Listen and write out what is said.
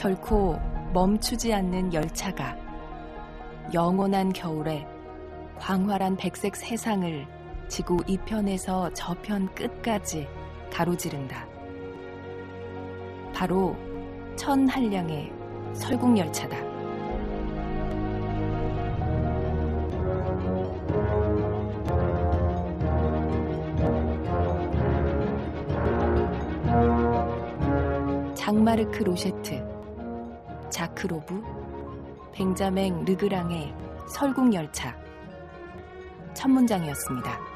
결코 멈추지 않는 열차가 영원한 겨울에 광활한 백색 세상을 지구 이편에서 저편 끝까지 가로지른다. 바로 천한량의 설국열차다. 장마르크 로셰트, 자크로브, 벤자맹 르그랑의 설국열차 첫 문장이었습니다.